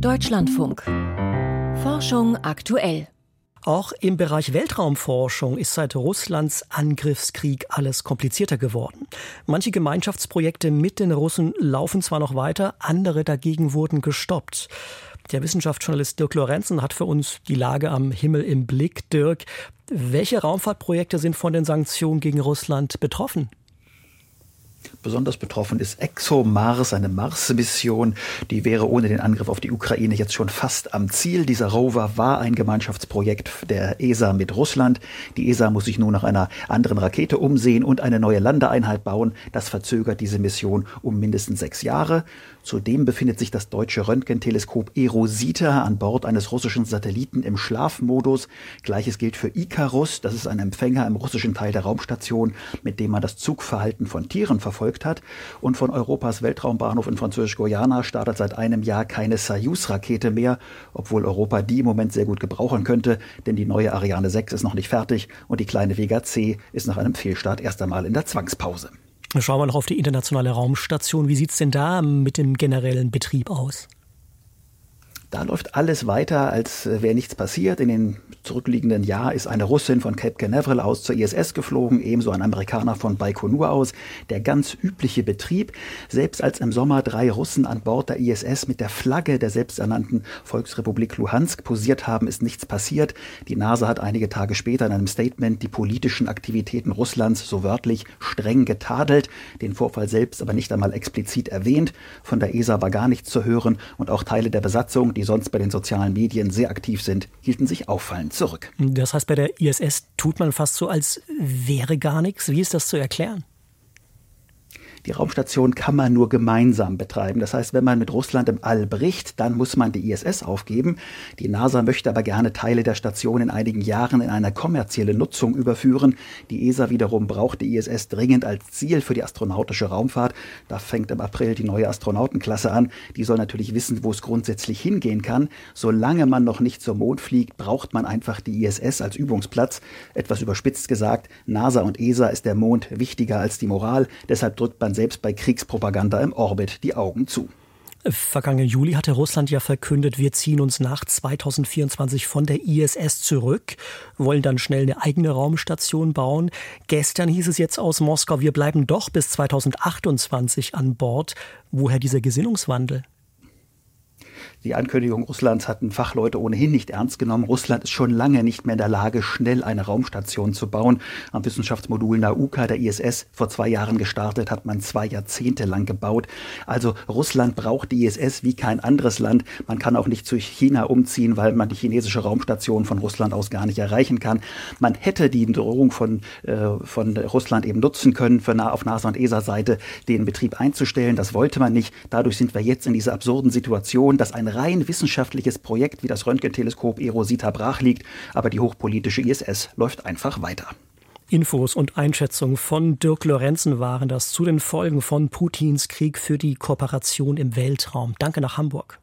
Deutschlandfunk. Forschung aktuell. Auch im Bereich Weltraumforschung ist seit Russlands Angriffskrieg alles komplizierter geworden. Manche Gemeinschaftsprojekte mit den Russen laufen zwar noch weiter, andere dagegen wurden gestoppt. Der Wissenschaftsjournalist Dirk Lorenzen hat für uns die Lage am Himmel im Blick. Dirk, welche Raumfahrtprojekte sind von den Sanktionen gegen Russland betroffen? Besonders betroffen ist ExoMars, eine Mars-Mission. Die wäre ohne den Angriff auf die Ukraine jetzt schon fast am Ziel. Dieser Rover war ein Gemeinschaftsprojekt der ESA mit Russland. Die ESA muss sich nun nach einer anderen Rakete umsehen und eine neue Landeeinheit bauen. Das verzögert diese Mission um mindestens sechs Jahre. Zudem befindet sich das deutsche Röntgenteleskop Erosita an Bord eines russischen Satelliten im Schlafmodus. Gleiches gilt für Icarus. Das ist ein Empfänger im russischen Teil der Raumstation, mit dem man das Zugverhalten von Tieren verfolgt hat. Und von Europas Weltraumbahnhof in Französisch-Guyana startet seit einem Jahr keine Soyuz-Rakete mehr, obwohl Europa die im Moment sehr gut gebrauchen könnte, denn die neue Ariane 6 ist noch nicht fertig und die kleine Vega C ist nach einem Fehlstart erst einmal in der Zwangspause. Schauen wir noch auf die internationale Raumstation. Wie sieht es denn da mit dem generellen Betrieb aus? Da läuft alles weiter, als wäre nichts passiert. In den zurückliegenden Jahr ist eine Russin von Cape Canaveral aus zur ISS geflogen, ebenso ein Amerikaner von Baikonur aus. Der ganz übliche Betrieb. Selbst als im Sommer drei Russen an Bord der ISS mit der Flagge der selbsternannten Volksrepublik Luhansk posiert haben, ist nichts passiert. Die NASA hat einige Tage später in einem Statement die politischen Aktivitäten Russlands so wörtlich streng getadelt, den Vorfall selbst aber nicht einmal explizit erwähnt. Von der ESA war gar nichts zu hören und auch Teile der Besatzung, die sonst bei den sozialen Medien sehr aktiv sind, hielten sich auffallend zurück. Das heißt, bei der ISS tut man fast so, als wäre gar nichts. Wie ist das zu erklären? Die Raumstation kann man nur gemeinsam betreiben. Das heißt, wenn man mit Russland im All bricht, dann muss man die ISS aufgeben. Die NASA möchte aber gerne Teile der Station in einigen Jahren in eine kommerzielle Nutzung überführen. Die ESA wiederum braucht die ISS dringend als Ziel für die astronautische Raumfahrt. Da fängt im April die neue Astronautenklasse an. Die soll natürlich wissen, wo es grundsätzlich hingehen kann. Solange man noch nicht zum Mond fliegt, braucht man einfach die ISS als Übungsplatz. Etwas überspitzt gesagt, NASA und ESA ist der Mond wichtiger als die Moral. Deshalb drückt man selbst bei Kriegspropaganda im Orbit die Augen zu. Vergangenen Juli hatte Russland ja verkündet, wir ziehen uns nach 2024 von der ISS zurück, wollen dann schnell eine eigene Raumstation bauen. Gestern hieß es jetzt aus Moskau, wir bleiben doch bis 2028 an Bord. Woher dieser Gesinnungswandel? Die Ankündigung Russlands hatten Fachleute ohnehin nicht ernst genommen. Russland ist schon lange nicht mehr in der Lage, schnell eine Raumstation zu bauen. Am Wissenschaftsmodul Nauka der ISS vor zwei Jahren gestartet, hat man zwei Jahrzehnte lang gebaut. Also Russland braucht die ISS wie kein anderes Land. Man kann auch nicht zu China umziehen, weil man die chinesische Raumstation von Russland aus gar nicht erreichen kann. Man hätte die Drohung von, äh, von Russland eben nutzen können, für, auf NASA und ESA-Seite den Betrieb einzustellen. Das wollte man nicht. Dadurch sind wir jetzt in dieser absurden Situation, dass ein rein wissenschaftliches Projekt wie das Röntgenteleskop Erosita brach liegt, aber die hochpolitische ISS läuft einfach weiter. Infos und Einschätzungen von Dirk Lorenzen waren das zu den Folgen von Putins Krieg für die Kooperation im Weltraum. Danke nach Hamburg.